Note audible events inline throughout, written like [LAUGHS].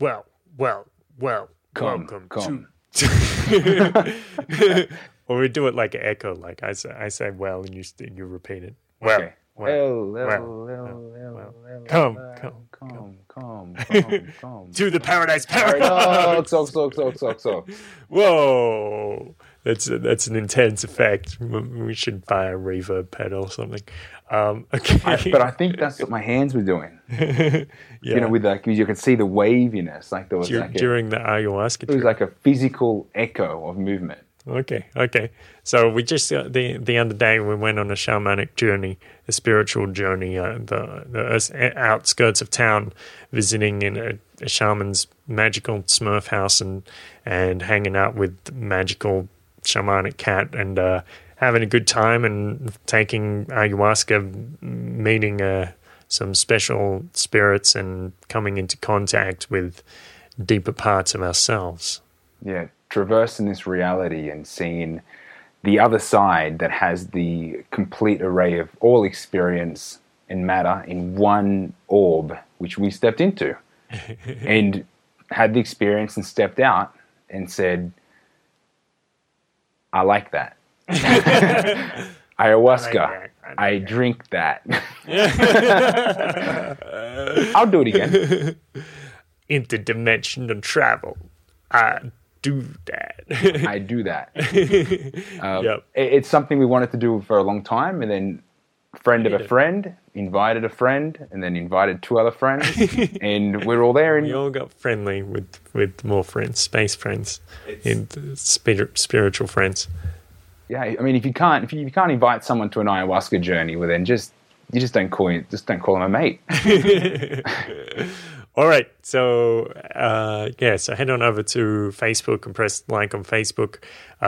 well, well, well. Come, welcome come. [LAUGHS] to. or we do it like an echo, like I say, I say well, and you st- you repeat it. Well, Okay. well, Well, well, well, Come, come, come, come, come, [LAUGHS] come. to the paradise paradox. Paradox, ox, ox, ox, ox, ox. Whoa, that's a, that's an intense effect. We should buy a reverb pedal or something. Um, [LAUGHS] okay, I- But I think that's what my hands were doing. [LAUGHS] yeah. You know, with like you could see the waviness, like there was Dur- like a, during the ayahuasca it was trip. like a physical echo of movement. Okay, okay. So we just uh, the the other day we went on a shamanic journey, a spiritual journey, uh, the the outskirts of town, visiting in a, a shaman's magical Smurf house and and hanging out with magical shamanic cat and uh, having a good time and taking ayahuasca, meeting uh, some special spirits and coming into contact with deeper parts of ourselves. yeah, traversing this reality and seeing the other side that has the complete array of all experience and matter in one orb, which we stepped into, [LAUGHS] and had the experience and stepped out and said, "I like that." [LAUGHS] Ayahuasca. I I, drink that. [LAUGHS] I'll do it again. interdimensional travel. I do that. I do that. [LAUGHS] Um, Yep. it- it's something we wanted to do for a long time, and then friend of a friend invited a friend, and then invited two other friends, [LAUGHS] and we're all there. we And all got friendly with, with more friends, space friends, and spirit, spiritual friends. yeah, I mean, if you can't, if you, if you can't invite someone to an ayahuasca journey, well, then just you just don't call just don't call them a mate. [LAUGHS] All right, so uh, yeah, so head on over to Facebook and press like on Facebook. Uh,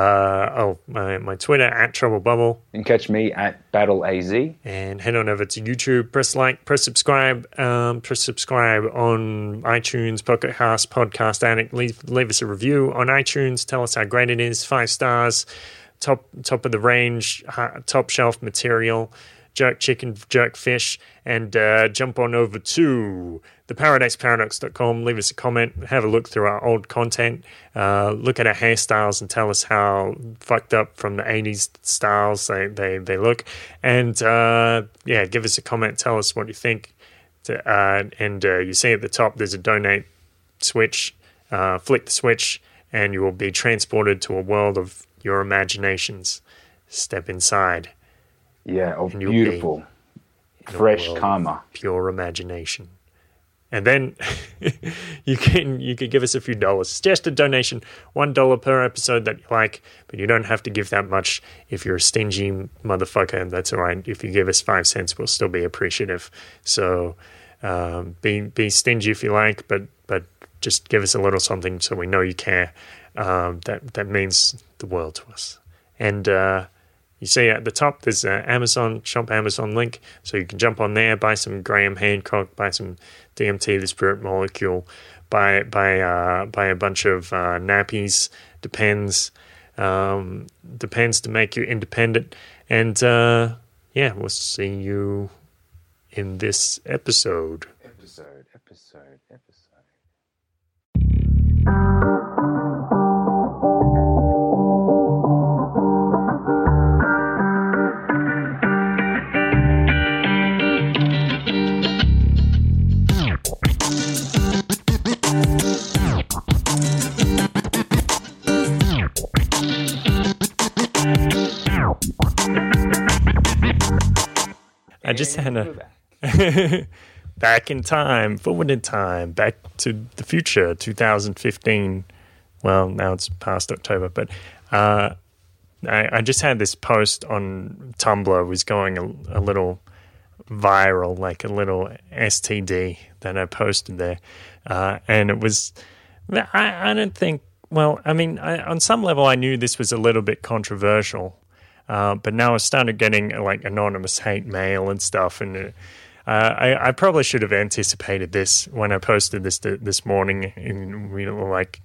oh, my, my Twitter at Trouble Bubble, And catch me at Battle AZ. and head on over to YouTube. Press like, press subscribe, um, press subscribe on iTunes, Pocket Cast, Podcast Addict. Leave leave us a review on iTunes. Tell us how great it is. Five stars, top top of the range, top shelf material. Jerk chicken, jerk fish, and uh, jump on over to theparadiseparadox.com. Leave us a comment, have a look through our old content, uh, look at our hairstyles, and tell us how fucked up from the 80s styles they, they, they look. And uh, yeah, give us a comment, tell us what you think. To, uh, and uh, you see at the top there's a donate switch. Uh, flick the switch, and you will be transported to a world of your imaginations. Step inside Yeah, of beautiful, fresh karma. pure imagination. And then [LAUGHS] you can you can give us a few dollars. It's just a donation, one dollar per episode that you like, but you don't have to give that much if you're a stingy motherfucker. That's all right. If you give us five cents, we'll still be appreciative. So um, be be stingy if you like, but but just give us a little something so we know you care. Um, that that means the world to us. And uh, you see at the top there's an Amazon shop Amazon link, so you can jump on there, buy some Graham Hancock, buy some DMT, the Spirit Molecule, buy buy uh, buy a bunch of uh, nappies, depends, um, depends to make you independent, and uh, yeah, we'll see you in this episode. Episode, episode, episode. Just had a [LAUGHS] back in time, forward in time, back to the future, 2015. Well, now it's past October, but uh, I, I just had this post on Tumblr was going a, a little viral, like a little STD that I posted there, uh, and it was. I, I don't think. Well, I mean, I, on some level, I knew this was a little bit controversial, uh, but now I started getting like anonymous hate mail and stuff, and uh, I, I probably should have anticipated this when I posted this th- this morning in you know, like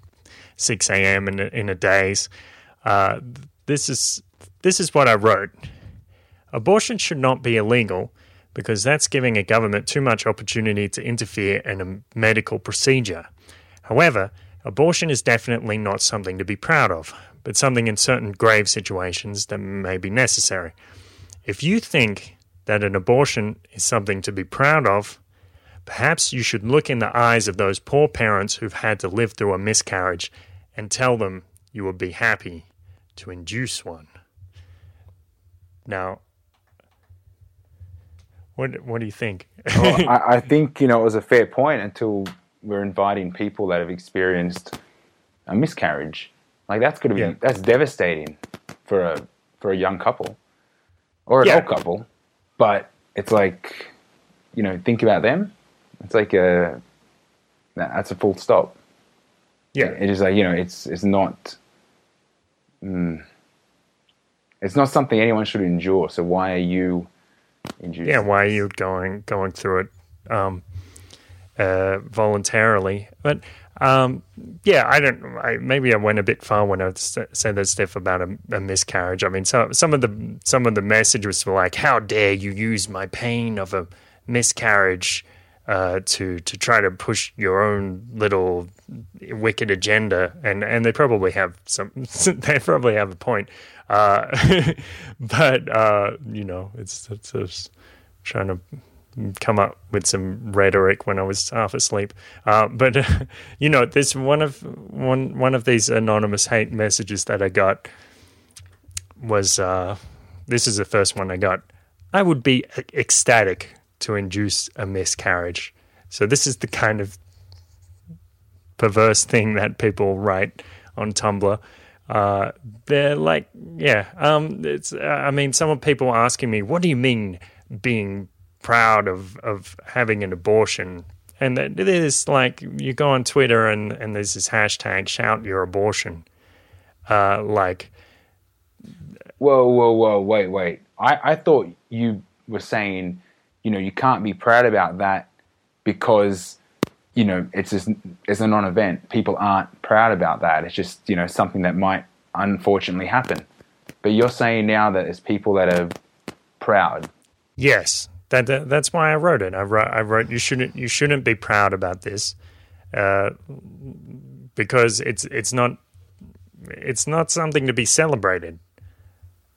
six a.m. in a, in a daze. Uh, this is this is what I wrote. Abortion should not be illegal because that's giving a government too much opportunity to interfere in a medical procedure. However, abortion is definitely not something to be proud of, but something in certain grave situations that may be necessary. If you think that an abortion is something to be proud of, perhaps you should look in the eyes of those poor parents who've had to live through a miscarriage and tell them you would be happy to induce one. Now, what what do you think? well, I, [LAUGHS] I, think you know it was a fair point until we're inviting people that have experienced a miscarriage. Like that's going to be yeah. that's devastating for a for a young couple or an yeah. old couple. But it's like you know think about them. It's like a that's a full stop. Yeah, it is like you know it's it's not. Mm, it's not something anyone should endure. So why are you? Yeah, why are you going going through it um, uh, voluntarily? But um, yeah, I don't. I, maybe I went a bit far when I said that stuff about a, a, miscarriage. I mean, so, some of the some of the messages were like, "How dare you use my pain of a miscarriage uh, to to try to push your own little wicked agenda?" And and they probably have some. [LAUGHS] they probably have a point. Uh, [LAUGHS] but uh, you know, it's it's just trying to come up with some rhetoric when I was half asleep. Uh, but [LAUGHS] you know, there's one of one one of these anonymous hate messages that I got was uh, this is the first one I got. I would be ecstatic to induce a miscarriage. So this is the kind of perverse thing that people write on Tumblr uh, they're like, yeah, um, it's. I mean, some of people asking me, "What do you mean being proud of of having an abortion?" And there's like, you go on Twitter and and there's this hashtag, "Shout your abortion," uh, like. Whoa, whoa, whoa! Wait, wait. I I thought you were saying, you know, you can't be proud about that because you know, it's just it's a non-event. People aren't proud about that. It's just you know something that might unfortunately happen. But you're saying now that it's people that are proud. Yes, that, that that's why I wrote it. I wrote I wrote you shouldn't you shouldn't be proud about this, uh, because it's it's not it's not something to be celebrated.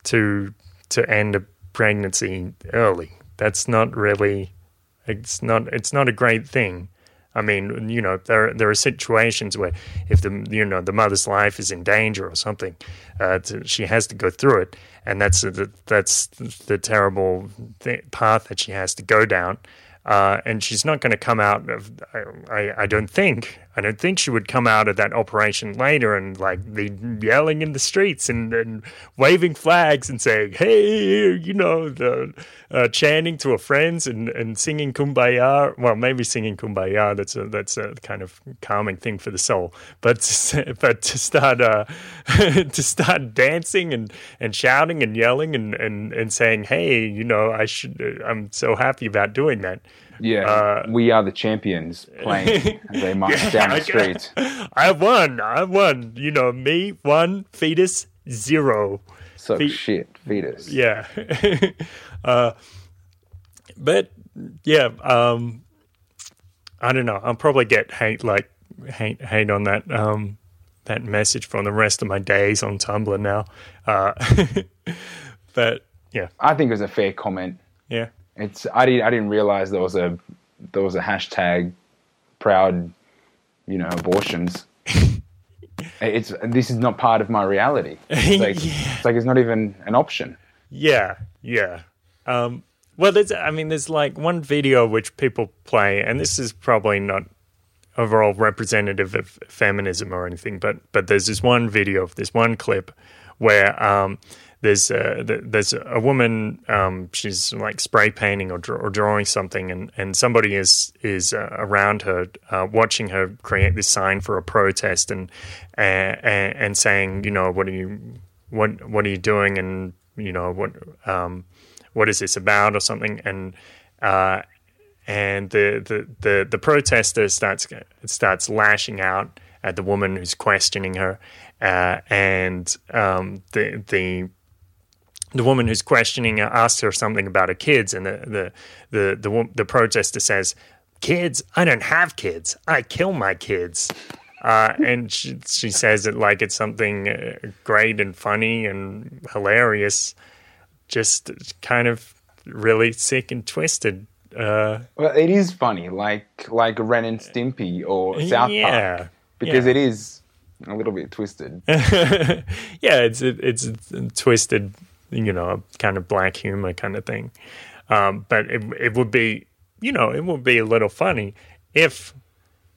To to end a pregnancy early, that's not really it's not it's not a great thing. I mean, you know, there there are situations where if the you know the mother's life is in danger or something, uh, to, she has to go through it, and that's the, that's the terrible th- path that she has to go down. Uh, and she's not going to come out of. I, I, don't think. I don't think she would come out of that operation later and like be yelling in the streets and, and waving flags and saying, "Hey, you know," the, uh, chanting to her friends and, and singing "Kumbaya." Well, maybe singing "Kumbaya." That's a that's a kind of calming thing for the soul. But to, [LAUGHS] but to start uh, [LAUGHS] to start dancing and, and shouting and yelling and, and, and saying, "Hey, you know, I should. I'm so happy about doing that." Yeah, uh, we are the champions playing [LAUGHS] they march yeah, down the street. I won. I won. You know, me one fetus zero. So Fe- shit, fetus. Yeah. [LAUGHS] uh, but yeah, um, I don't know. I'll probably get hate like hate hate on that um, that message from the rest of my days on Tumblr now. Uh, [LAUGHS] but yeah, I think it was a fair comment. Yeah. It's I didn't I didn't realize there was a there was a hashtag proud, you know, abortions. [LAUGHS] it's this is not part of my reality. [LAUGHS] It's like, yeah. it's like it's not even an option. Yeah, yeah. Um, well, there's I mean, there's like one video which people play, and this is probably not overall representative of feminism or anything, but but there's this one video, of this one clip where um, there's a, there's a woman um, she's like spray painting or, or, drawing something and, and somebody is is uh, around her uh, watching her create this sign for a protest and, and and saying you know what are you what what are you doing and you know what um, what is this about or something? And uh, and the, the, the, the protester starts starts lashing out at the woman who's questioning her uh, and um, the the the woman who's questioning asks her something about her kids, and the the the the, the protester says, "Kids? I don't have kids. I kill my kids." uh, and she, she says it like it's something uh, great and funny and hilarious, just kind of really sick and twisted. Uh, Well, it is funny, like like Ren and Stimpy or South yeah, Park, because yeah. it is a little bit twisted. [LAUGHS] yeah, it's it's twisted, you know, kind of black humor kind of thing. Um, but it it would be, you know, it would be a little funny if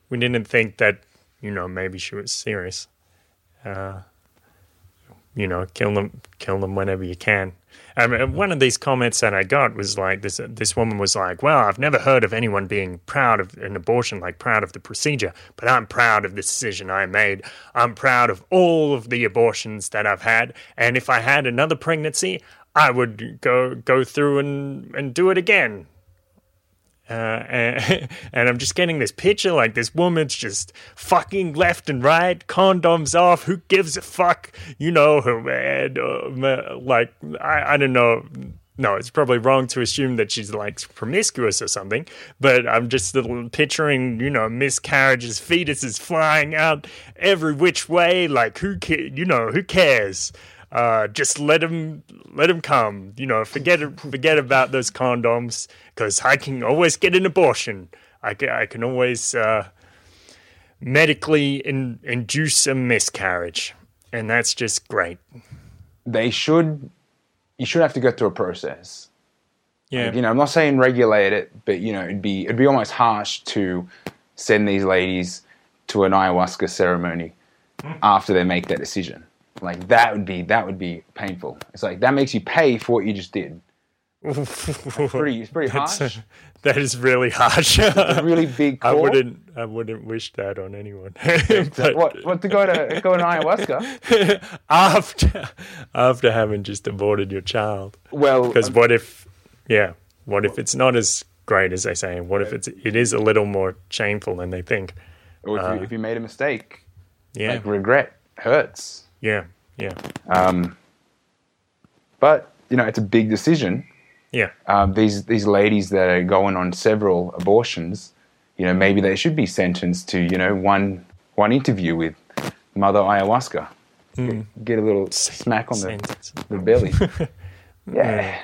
we didn't think that, you know, maybe she was serious. Uh, you know, kill them, kill them whenever you can. I mean, uh, one of these comments that I got was like this. Uh, this woman was like, "Well, I've never heard of anyone being proud of an abortion, like proud of the procedure, but I'm proud of the decision I made. I'm proud of all of the abortions that I've had, and if I had another pregnancy, I would go go through and and do it again." Uh, and, [LAUGHS] and I'm just getting this picture like this woman's just fucking left and right, condoms off. Who gives a fuck? You know, her and, uh, like I, I don't know. No, it's probably wrong to assume that she's like promiscuous or something. But I'm just picturing, you know, miscarriages, fetuses flying out every which way. Like who, ca- you know, who cares? Uh, just let him let him come. You know, forget forget about those condoms because I can always get an abortion. I can, I can always uh, medically in, induce a miscarriage, and that's just great. They should, you should have to go through a process. Yeah, You know, I'm not saying regulate it, but you know, it'd be it'd be almost harsh to send these ladies to an ayahuasca ceremony after they make that decision. Like that would be that would be painful. It's like that makes you pay for what you just did. [LAUGHS] Pretty, it's pretty That's, uh, harsh. that is really harsh. a really big [LAUGHS] I wouldn't I wouldn't wish that on anyone. [LAUGHS] But- what? What to go to go to ayahuasca? after after having just aborted your child. Well, Because what if, yeah, what if it's not as great as they say? And what if it's it is a little more shameful than they think? or if, you, if you made a mistake, Yeah, like regret hurts. Yeah, yeah, Um, but you know, it's a big decision. yeah, Um, these these ladies that are going on several abortions, you know, maybe they should be sentenced to you know one one interview with Mother Ayahuasca. Get, get a little smack on the, the belly. [LAUGHS] yeah.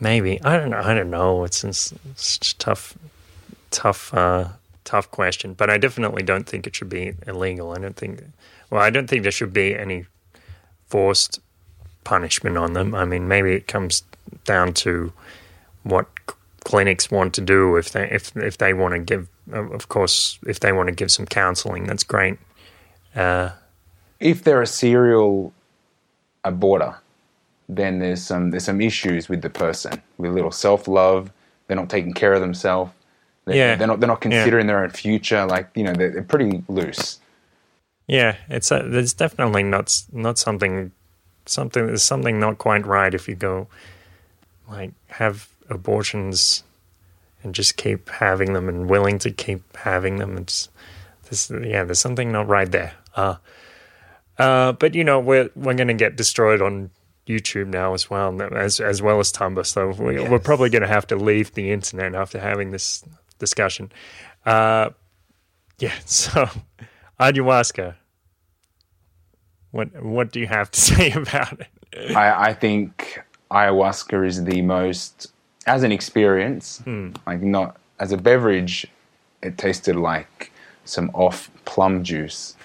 Maybe I don't know. I don't know. It's, it's, it's tough, tough, uh, tough question. But I definitely don't think it should be illegal. I don't think. Well, I don't think there should be any forced punishment on them. I mean, maybe it comes down to what clinics want to do. If they if if they want to give, of course, if they want to give some counseling, that's great. Uh, if they're a serial aborter, then there's some there's some issues with the person with little self love. They're not taking care of themselves. They're, Yeah. they're not they're not Yeah. considering their own future. Like you know, they're, they're pretty loose. Yeah, it's a, there's definitely not not something something there's something not quite right if you go like have abortions and just keep having them and willing to keep having them. It's this yeah, there's something not right there. Uh, uh, but you know we're we're going to get destroyed on YouTube now as well, as as well as Tumblr. So we, we're Yes. probably going to have to leave the internet after having this discussion. Uh, yeah, [LAUGHS] so ayahuasca. What what do you have to [LAUGHS] say about it? I, I think ayahuasca is the most, as an experience, hmm. like not as a beverage, it tasted like some off plum juice,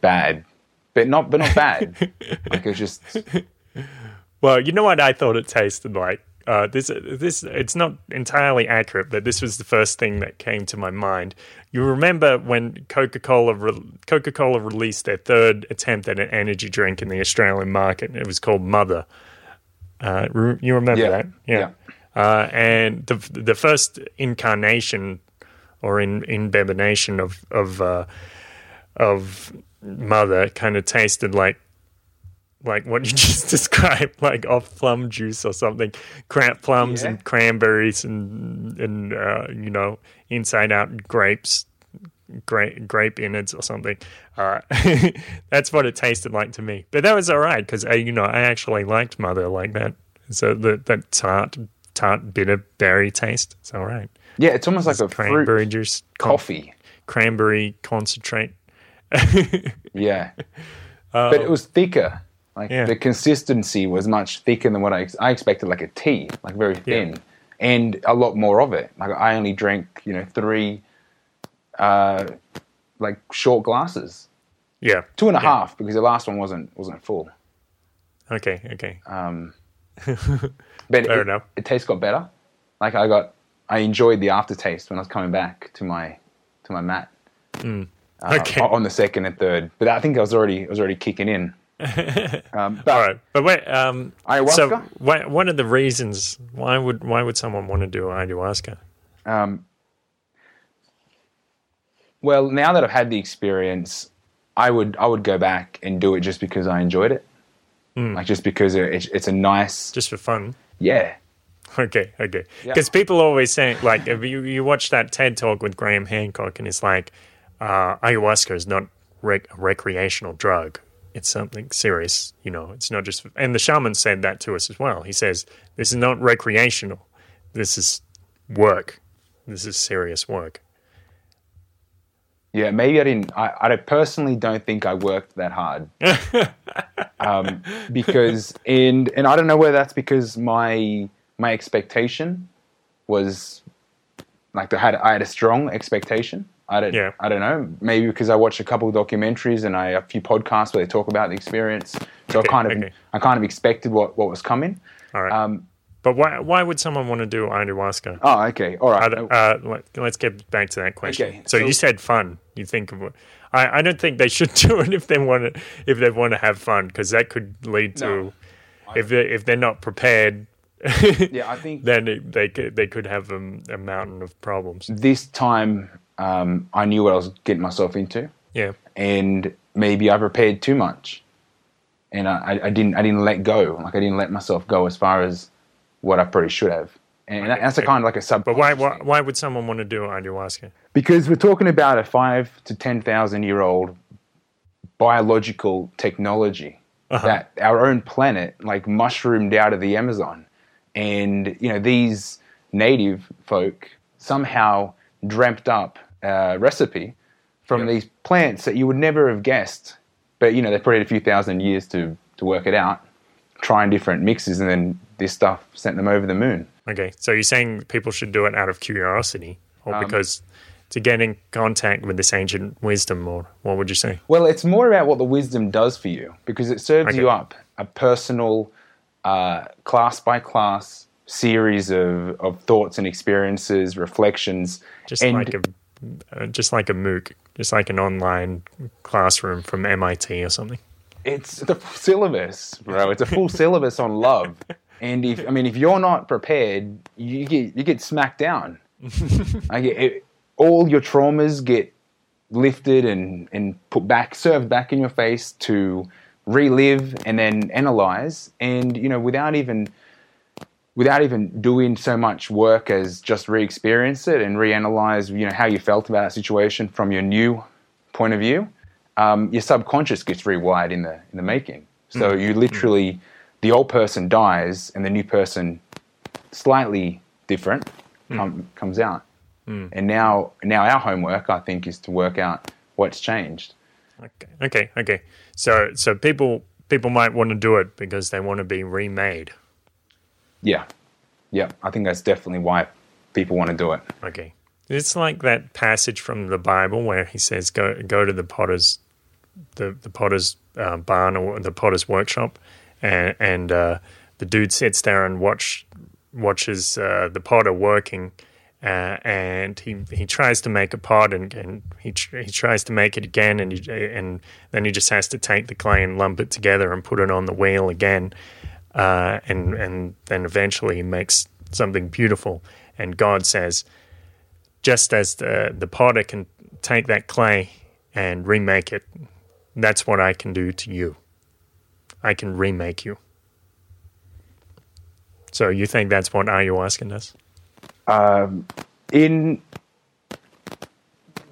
bad, but not but not bad. [LAUGHS] like it's just Well, you know what I thought it tasted like. Uh, this this it's not entirely accurate, but this was the first thing that came to my mind. You remember when Coca Cola re- Coca Cola released their third attempt at an energy drink in the Australian market? It was called Mother. Uh, re- you remember Yeah, that? Yeah. Uh, and the the first incarnation or in imbibination of of uh, of Mother kind of tasted like like what you [LAUGHS] just described, like off plum juice or something, cramp plums Yeah. and cranberries and and uh, you know inside out grapes, grape grape innards or something. Uh, [LAUGHS] that's what it tasted like to me. But that was all right because you know I actually liked Mother like that. So the that tart tart bitter berry taste, it's all right. yeah, it's almost like a Cranberry juice, coffee. cranberry concentrate. [LAUGHS] Yeah, but it was thicker. Like Yeah. the consistency was much thicker than what I I expected, like a tea, like very thin, and a lot more of it. Like I only drank, you know, three, uh, like short glasses, Yeah. two and a half, Yeah. because the last one wasn't wasn't full. Okay. Okay. Um, [LAUGHS] But Fair it, enough. it taste got better. Like I got, I enjoyed the aftertaste when I was coming back to my to my mat. uh, Okay. on the second and third, but I think I was already I was already kicking in. [LAUGHS] Um, but All right, but wait. Um, Ayahuasca? So, why, what are the reasons? Why would why would someone want to do ayahuasca? Um, well, now that I've had the experience, I would I would go back and do it just because I enjoyed it, like just because it, it's it's a nice Just for fun? yeah Okay, okay. Yeah. Because people always say, like, if you, you watch that TED talk with Graham Hancock, and it's like, uh, ayahuasca is not rec- a recreational drug. It's something serious, you know. It's not just. And the shaman said that to us as well. He says, this is not recreational. This is work. This is serious work. yeah. Maybe I didn't. I, I personally don't think I worked that hard [LAUGHS] um, because and and I don't know whether that's because my my expectation was like I had I had a strong expectation. I don't Yeah. I don't know. Maybe because I watched a couple of documentaries and I a few podcasts where they talk about the experience. So Okay, I kind of okay. I kind of expected what what was coming. All right. Um, but why, why would someone want to do ayahuasca? oh, okay, all right. Uh, uh, let, let's get back to that question. Okay, so, so- you said fun. You think of what? I, I don't think they [LAUGHS] should do it if they want to if they want to have fun because that could lead to No. if they if they're not prepared. yeah, I think [LAUGHS] then it, they could they could have a, a mountain of problems. this time um, I knew what I was getting myself into. Yeah, and maybe I prepared too much, and I, I- didn't I didn't let go. Like I didn't let myself go as far as what I probably should have. And that- that's a kind of like a sub. but why, why why would someone want to do ayahuasca? Because we're talking about a five to ten thousand year old biological technology that our own planet like mushroomed out of the Amazon, and you know these native folk somehow dreamt up a recipe from Yep. these plants that you would never have guessed. But you know they probably had a few thousand years to to work it out, trying different mixes, and then this stuff sent them over the moon. Okay, so you're saying people should do it out of curiosity or Um, because to get in contact with this ancient wisdom, or what would you say? Well, it's more about what the wisdom does for you because it serves Okay. you up a personal, uh, class by class series of, of thoughts and experiences, reflections. Just and like a uh, just like a MOOC, just like an online classroom from MIT or something. it's the syllabus, bro. It's a full syllabus on love. And if I mean, if you're not prepared, you get you get smacked down. [LAUGHS] like it, all your traumas get lifted and and put back, served back in your face to relive and then analyze. And you know, without even without even doing so much work as just re-experience it and reanalyze, you know, how you felt about that situation from your new point of view um, your subconscious gets rewired in the in the making. So mm. you literally, the old person dies and the new person, slightly different, mm. com- comes out. Mm. And now, now our homework, I think, is to work out what's changed. Okay, okay, okay. So so people people might want to do it because they want to be remade. Yeah, yeah. I think that's definitely why people want to do it. Okay. It's like that passage from the Bible where he says, "Go, go to the potter's, the the potter's uh, barn or the potter's workshop," and and uh, the dude sits there and watch watches uh, the potter working, uh, and he he tries to make a pot and, and he tr- he tries to make it again, and he, and then he just has to take the clay and lump it together and put it on the wheel again, uh, and and then eventually he makes something beautiful, and God says just as the, the potter can take that clay and remake it, that's what I can do to you. I can remake you. So you think that's what ayahuasca? In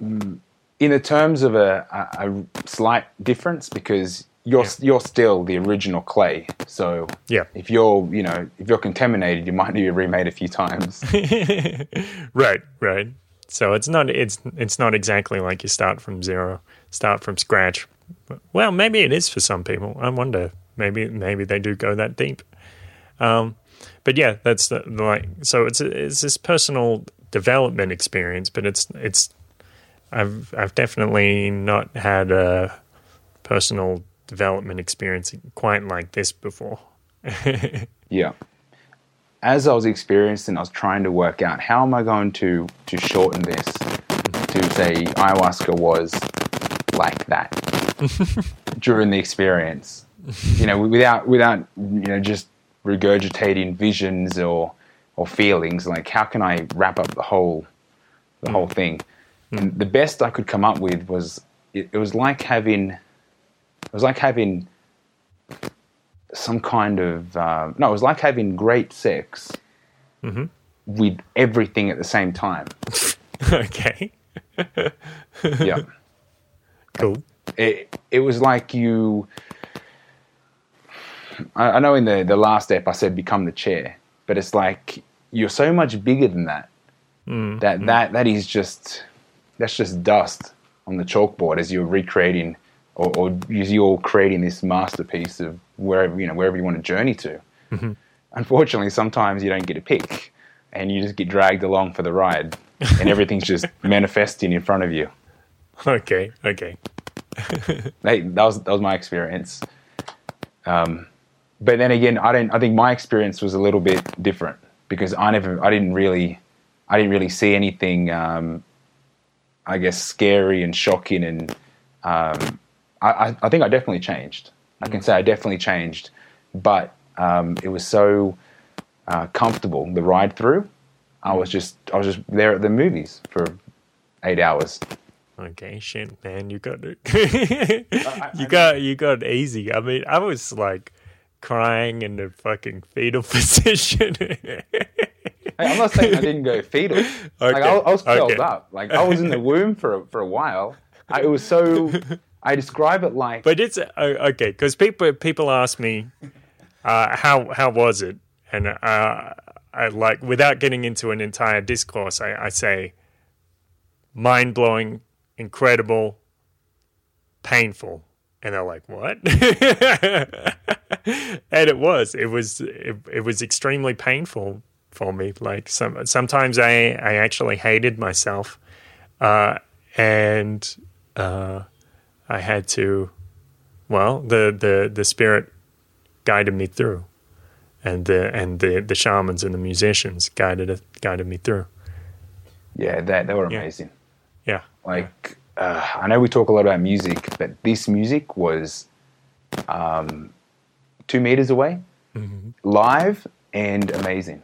mm, in in the terms of a, a, a slight difference, because you're Yeah. you're still the original clay. So Yeah. if you're you know if you're contaminated, you might need to be remade a few times. [LAUGHS] right, right. So it's not it's it's not exactly like you start from zero, start from scratch. Well, maybe it is for some people. I wonder. Maybe maybe they do go that deep. Um, but yeah, that's the, like so. It's it's this personal development experience, but it's it's I've I've definitely not had a personal development experience quite like this before. [LAUGHS] yeah. As I was experiencing, I was trying to work out how am I going to to shorten this to say ayahuasca was like that [LAUGHS] during the experience. You know, without without you know just regurgitating visions or or feelings. Like, how can I wrap up the whole the mm. whole thing? Mm. And the best I could come up with was it, it was like having it was like having some kind of uh, no, it was like having great sex mm-hmm. with everything at the same time. [LAUGHS] okay. [LAUGHS] yeah. Cool. It it was like you. I, I know in the the last step I said become the chair, but it's like you're so much bigger than that. Mm. That mm. that that is just that's just dust on the chalkboard as you're recreating or, or you're creating this masterpiece of wherever you know wherever you want to journey to. Mm-hmm. Unfortunately, sometimes you don't get a pick, and you just get dragged along for the ride, and [LAUGHS] everything's just manifesting in front of you. Okay, okay. [LAUGHS] that, that was that was my experience. Um, but then again, I don't. I think my experience was a little bit different because I never. I didn't really. I didn't really see anything. Um, I guess scary and shocking, and um, I, I, think I definitely changed. I can mm. say I definitely changed, but um, it was so uh, comfortable the ride through. I was just I was just there at the movies for eight hours. Okay, shit, man, you got it. [LAUGHS] you got you got easy. I mean, I was like crying in the fucking fetal [LAUGHS] position. hey, I'm not saying I didn't go fetal. Okay. [LAUGHS] Like I, I was curled okay. up. Like I was in the womb for a, for a while. I, it was so. I describe it like. But it's uh, okay because people people ask me uh, how how was it, and uh, I like without getting into an entire discourse, I, I say mind blowing, incredible, painful and they're like, "What?" [LAUGHS] and it was. It was. It, it, was extremely painful for me. Like some sometimes I I actually hated myself, uh, and uh, I had to. Well, the the the spirit guided me through, and the and the the shamans and the musicians guided guided me through. Yeah, that they were amazing. Yeah, like uh, I know we talk a lot about music, but this music was um, two meters away, mm-hmm. live and amazing.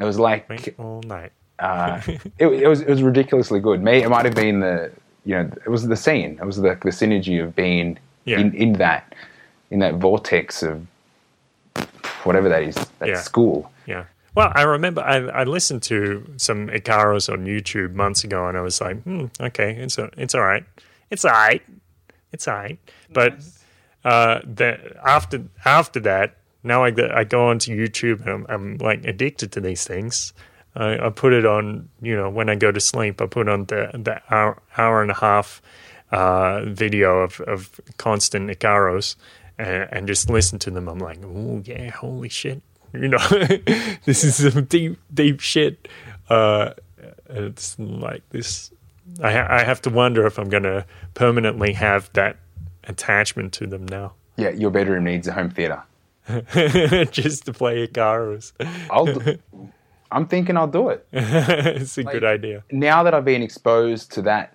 It was like all night. uh, [LAUGHS] it, it, was it was ridiculously good. May it might have been the you know it was the scene. It was the the synergy of being yeah. in, in that in that vortex of whatever that is that yeah. school. Yeah. Well, I remember I, I, listened to some Icaros on YouTube months ago, and I was like, hmm, okay, it's a, it's all right, it's all right, it's all right. But uh, that after after that, now I I go onto YouTube and I'm, I'm like addicted to these things. I, I, put it on, you know, when I go to sleep, I put on the the hour, hour and a half uh, video of of constant Icaros. And, and just listen to them. I'm like, oh yeah, holy shit! You know, [LAUGHS] this is some deep, deep shit. Uh, it's like this. I, ha- I have to wonder if I'm going to permanently have that attachment to them now. Yeah, your bedroom needs a home theater. [LAUGHS] Just to play Icaros. I'll. [LAUGHS] I'm thinking I'll do it. [LAUGHS] it's a like, good idea. Now that I've been exposed to that,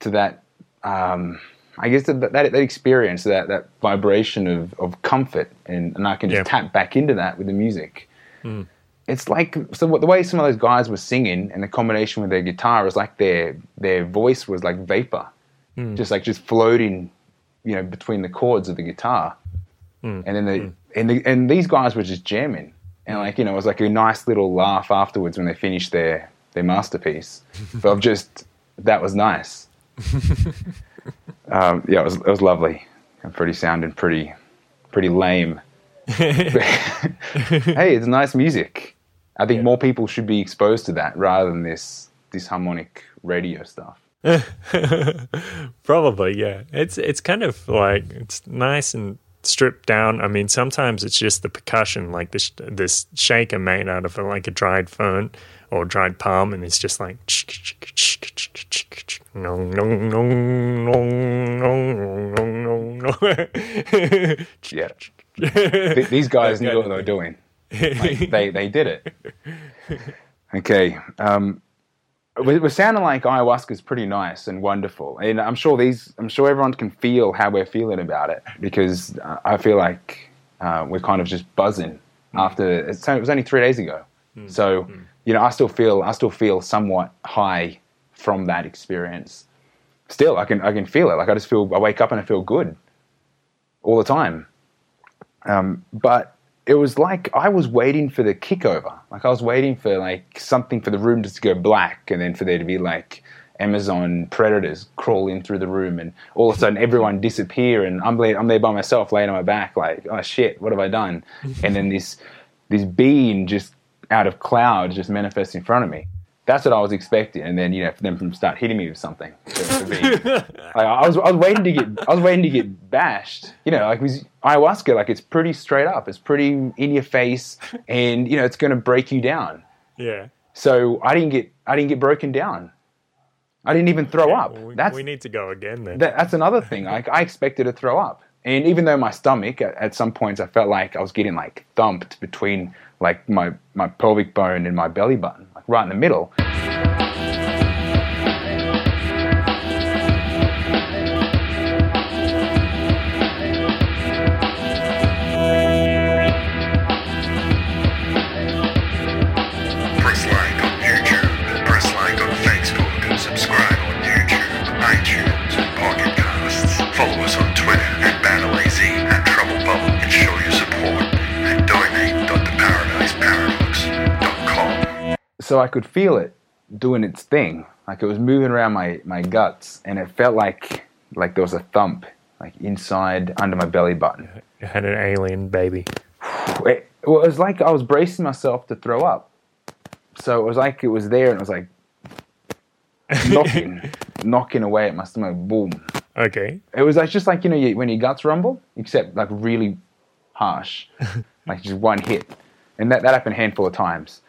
to that um, I guess that, that, that experience, that, that vibration of, of comfort, and, and I can just yeah. tap back into that with the music. Mm. It's like so what, the way some of those guys were singing, and the combination with their guitar was like their their voice was like vapor, mm. just like just floating, you know, between the chords of the guitar, mm. and then the hmm. and the, and these guys were just jamming, and like you know, it was like a nice little laugh afterwards when they finished their their masterpiece. [LAUGHS] but of just that was nice. [LAUGHS] um, yeah, it was it was lovely and pretty sounding pretty pretty lame. [LAUGHS] hey, it's nice music. I think yeah. more people should be exposed to that rather than this disharmonic radio stuff. Probably, yeah. It's it's kind of like it's nice and stripped down. I mean, sometimes it's just the percussion, like this this shaker made out of like a dried fern or dried palm, and it's just like no no no no no no no. Yeah, these guys knew what they were doing. Like, they they did it. Okay. Um, we're sounding like ayahuasca is pretty nice and wonderful, and I'm sure these. I'm sure everyone can feel how we're feeling about it because uh, I feel like uh, we're kind of just buzzing after. It's, it was only three days ago, so you know I still feel I still feel somewhat high from that experience. Still, I can I can feel it. Like I just feel I wake up and I feel good all the time. Um, but it was like I was waiting for the kickover. Like I was waiting for like something for the room just to go black, and then for there to be like Amazon predators crawl in through the room, and all of a sudden everyone disappear, and I'm lay- I'm there by myself, laying on my back, like oh shit, what have I done? [LAUGHS] and then this this being just out of clouds just manifests in front of me. That's what I was expecting, and then you know for them to start hitting me with something. Be, [LAUGHS] like, I was I was waiting to get I was waiting to get bashed. You know, like with ayahuasca, like it's pretty straight up. It's pretty in your face, and you know it's going to break you down. yeah. So I didn't get I didn't get broken down. I didn't even throw up. Well, we, That's we need to go again then. that, that's another thing. [LAUGHS] Like I expected to throw up, and even though my stomach at, at some points I felt like I was getting like thumped between like my my pelvic bone and my belly button, right in the middle. So I could feel it doing its thing, like it was moving around my my guts, and it felt like like there was a thump like inside under my belly button. You had an alien baby. [SIGHS] It, it was like I was bracing myself to throw up. So it was like it was there, and it was like [LAUGHS] knocking, knocking away at my stomach. Boom. Okay. It was like just like you know you, when your guts rumble, except like really harsh, [LAUGHS] like just one hit, and that that happened a handful of times.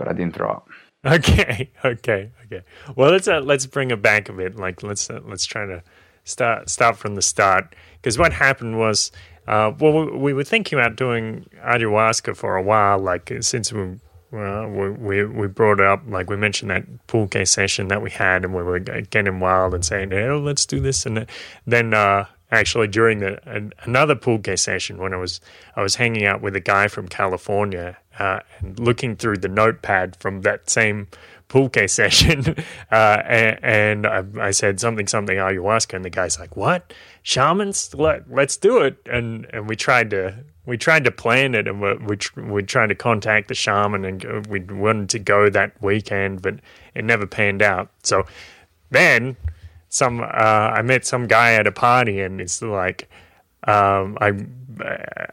But I didn't throw up. [LAUGHS] Okay, okay, okay. Well, let's uh, let's bring it back a bit. Like let's uh, let's try to start start from the start. Because what happened was, uh, well, we, we were thinking about doing ayahuasca for a while. Like since we well, we we we brought up, like we mentioned that pulque session that we had, and we were getting wild and saying, "Oh, let's do this." And then uh, actually during the an, another pulque session when I was I was hanging out with a guy from California uh, and looking through the notepad from that same pulque [LAUGHS] session, uh, and, and I, I said something something ayahuasca, and the guy's like, "What shamans? Let let's do it." And and we tried to we tried to plan it, and we we tr- we tried to contact the shaman, and we wanted to go that weekend, but it never panned out. So then some uh, I met some guy at a party, and it's like um, I,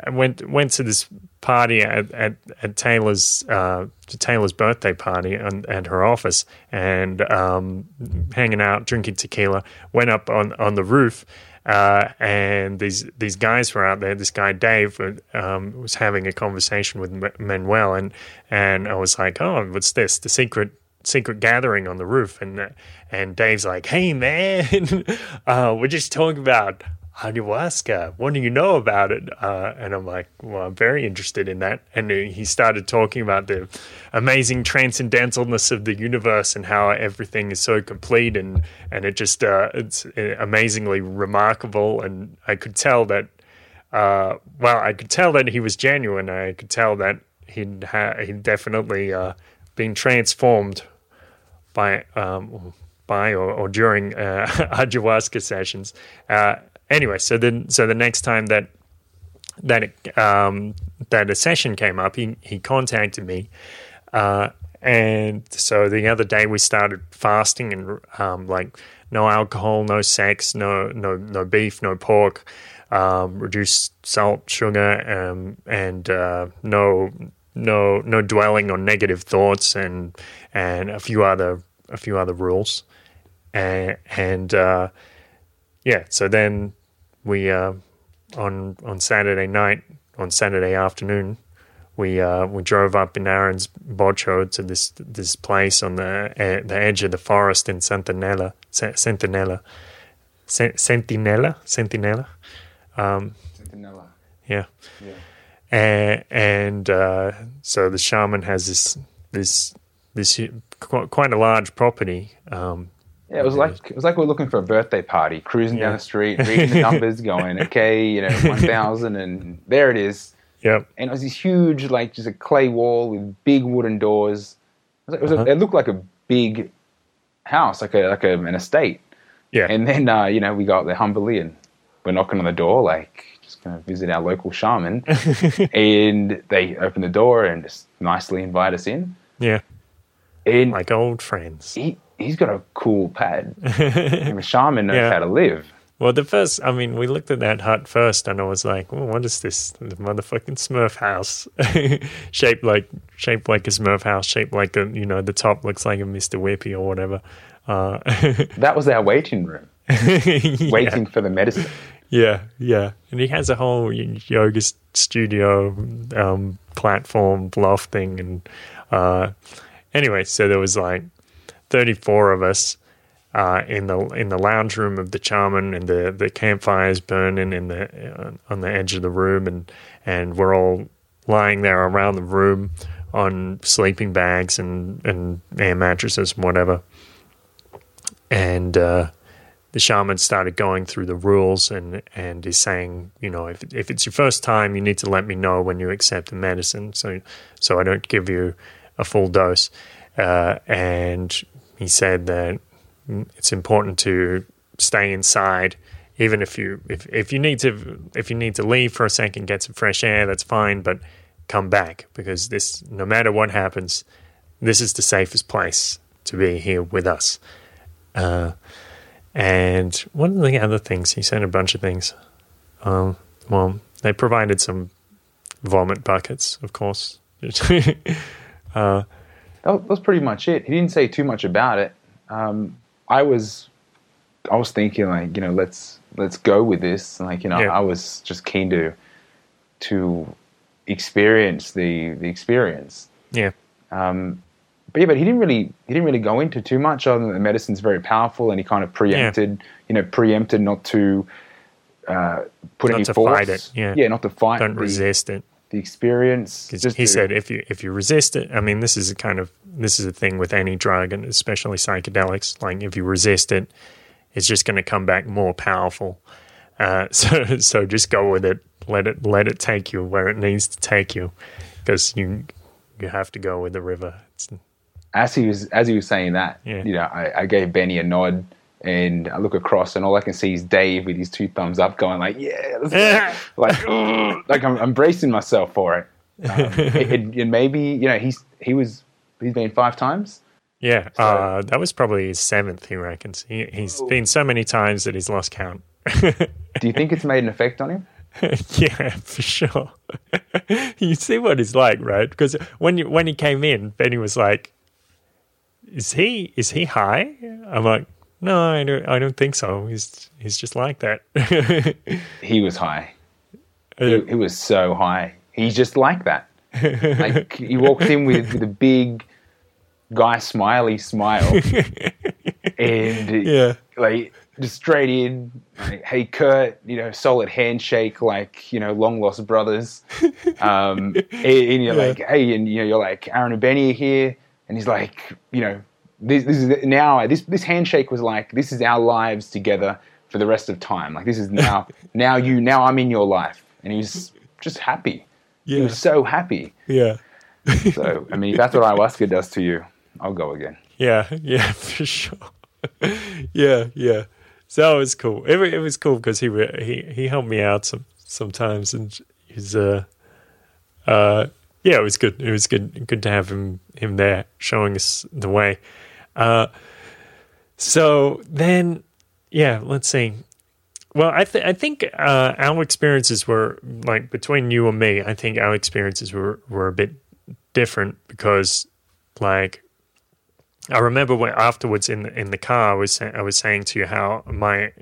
I went went to this party at at, at Taylor's uh, Taylor's birthday party and at her office, and um, hanging out, drinking tequila. Went up on on the roof. Uh, and these these guys were out there. This guy Dave um, was having a conversation with Manuel, and and I was like, "Oh, what's this? The secret secret gathering on the roof?" And uh, and Dave's like, "Hey man, [LAUGHS] uh, we're just talking about ayahuasca. What do you know about it?" Uh, and I'm like, "Well, I'm very interested in that." And he started talking about the amazing transcendentalness of the universe and how everything is so complete and and it just uh, it's amazingly remarkable. And I could tell that. Uh, well, I could tell that he was genuine. I could tell that he'd ha- he'd definitely uh, been transformed by um, by or, or during uh, [LAUGHS] ayahuasca sessions. Uh, anyway, so then so the next time that that um, that a session came up, he he contacted me, uh, and so the other day we started fasting and um, like no alcohol, no sex, no no no beef, no pork, um, reduced salt, sugar, um, and uh, no no no dwelling on negative thoughts and and a few other a few other rules. And and uh, yeah so then we uh, on on Saturday night on Saturday afternoon we uh, we drove up in Aaron's vocho to this this place on the uh, the edge of the forest in Centinela Centinela Centinela um, Centinela. yeah Yeah. and, and uh, so the shaman has this this this quite, quite a large property. Um, Yeah, it was like it was like we are looking for a birthday party, cruising down the street, reading the numbers, going, [LAUGHS] okay, you know, [LAUGHS] one thousand, and there it is. yep. And it was this huge, like just a clay wall with big wooden doors. It, like, it, Uh-huh. it looked like a big house, like a like a, an estate. Yeah. And then uh, you know we got there humbly and we're knocking on the door, like just gonna visit our local shaman. [LAUGHS] and they open the door and just nicely invite us in. yeah. And Like old friends. he he's got a cool pad. [LAUGHS] the shaman knows Yeah. how to live. Well, the first, I mean, we looked at that hut first, and I was like, well, "What is this? The motherfucking Smurf house, [LAUGHS] shaped like shaped like a Smurf house, shaped like a you know the top looks like a Mister Whippy or whatever." Uh, [LAUGHS] That was our waiting room, yeah. waiting for the medicine. Yeah, yeah, and he has a whole yoga studio um, platform loft thing, and uh, anyway, so there was like thirty four of us uh, in the in the lounge room of the shaman, and the the campfires burning in the uh, on the edge of the room, and and we're all lying there around the room on sleeping bags and and air mattresses and whatever, and. Uh, the shaman started going through the rules and and is saying, you know, if if it's your first time, you need to let me know when you accept the medicine, so so I don't give you a full dose. Uh, and he said that it's important to stay inside, even if you if if you need to if you need to leave for a second, get some fresh air, that's fine, but come back because this no matter what happens, this is the safest place to be here with us. Uh, and one of the other things, he said a bunch of things. Um, well, they provided some vomit buckets, of course. Was, [LAUGHS] that was pretty much it. He didn't say too much about it. Um, I was, I was thinking like, you know, let's let's go with this. Like, you know, Yeah. I was just keen to to experience the the experience. yeah, Um, But yeah, but he didn't really he didn't really go into too much other than the medicine's very powerful, and he kind of preempted, you know, preempted not to uh, put Not any to force. fight it, yeah. yeah, not to fight. don't the, resist it. the experience. Just he to- said if you if you resist it, I mean, this is a kind of this is a thing with any drug and especially psychedelics. Like if you resist it, it's just going to come back more powerful. Uh, [LAUGHS] so so just go with it. Let it let it take you where it needs to take you, because you you have to go with the river. It's, as he was as he was saying that, Yeah. you know, I, I gave Benny a nod, and I look across, and all I can see is Dave with his two thumbs up, going like, "Yeah," let's go." [LAUGHS] like, like I'm, I'm bracing myself for it. [LAUGHS] Um, it- it- and maybe you know he's he was he's been five times. yeah, uh, that was probably his seventh. He reckons he, he's been so many times that he's lost count. Do you think it's made an effect on him? [LAUGHS] yeah, for sure. [LAUGHS] you see what he's like, right? Because when you, when he came in, Benny was like, "Is he is he high?" I'm like, "No, I don't. I don't think so. He's he's just like that." [LAUGHS] He was high. He, he was so high. He's just like that. Like he walks in with, with a big guy smiley smile, and [LAUGHS] yeah, like just straight in, like, hey Kurt, you know, solid handshake, like you know, long lost brothers. Um, [LAUGHS] and, and you're Yeah. like, hey, and you know, you're like Aaron and Benny are here, and he's like, you know, this, this is now this this handshake was like this is our lives together for the rest of time. Like this is now [LAUGHS] now you now I'm in your life, and he's just happy. He yeah, was so happy. yeah, So I mean, if that's what ayahuasca does to you, I'll go again. yeah, yeah, [LAUGHS] for sure. yeah, yeah. So it was cool. It, it was cool because he he he helped me out some sometimes, and he's uh uh yeah, it was good. It was good good to have him him there showing us the way. Uh, so then, yeah, let's see. Well, I th- I think uh, our experiences were like between you and me. I think our experiences were were a bit different because, like, I remember when afterwards in the, in the car, I was sa- I was saying to you how my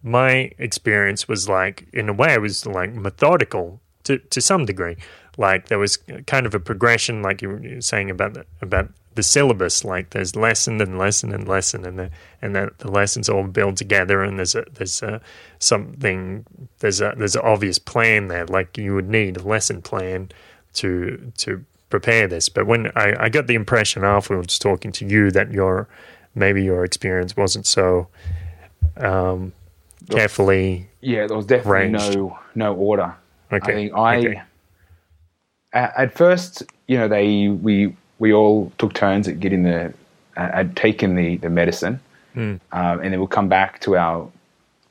my experience was like in a way it was like methodical to to some degree. Like there was kind of a progression, like you were saying about the, about the syllabus. Like there's lesson and lesson and lesson, and the and the, the lessons all build together. And there's a there's a something there's a there's an obvious plan there. Like you would need a lesson plan to to prepare this. But when I, I got the impression afterwards talking to you that your maybe your experience wasn't so um, carefully Yeah, there was definitely Ranged. no no order. Okay, I think I okay. at, at first, you know, they we we all took turns at getting the uh, at taking the the medicine, um, and then we'll come back to our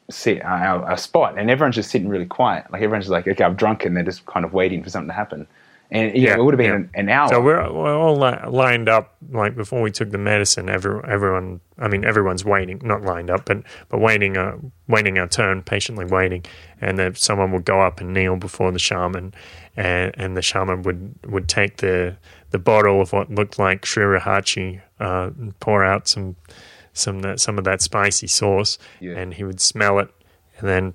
sit our, our spot, and everyone's just sitting really quiet. Like everyone's just like, okay, I've drunk, and they're just kind of waiting for something to happen. And you Yeah, know, it would have been yeah. an, an hour. So we're, we're all li- lined up like before we took the medicine. Every, everyone, I mean, everyone's waiting, not lined up, but but waiting, uh, waiting our turn, patiently waiting. And then someone would go up and kneel before the shaman, and and the shaman would would take the the bottle of what looked like sriracha, uh, pour out some some that some of that spicy sauce, Yeah. and he would smell it, and then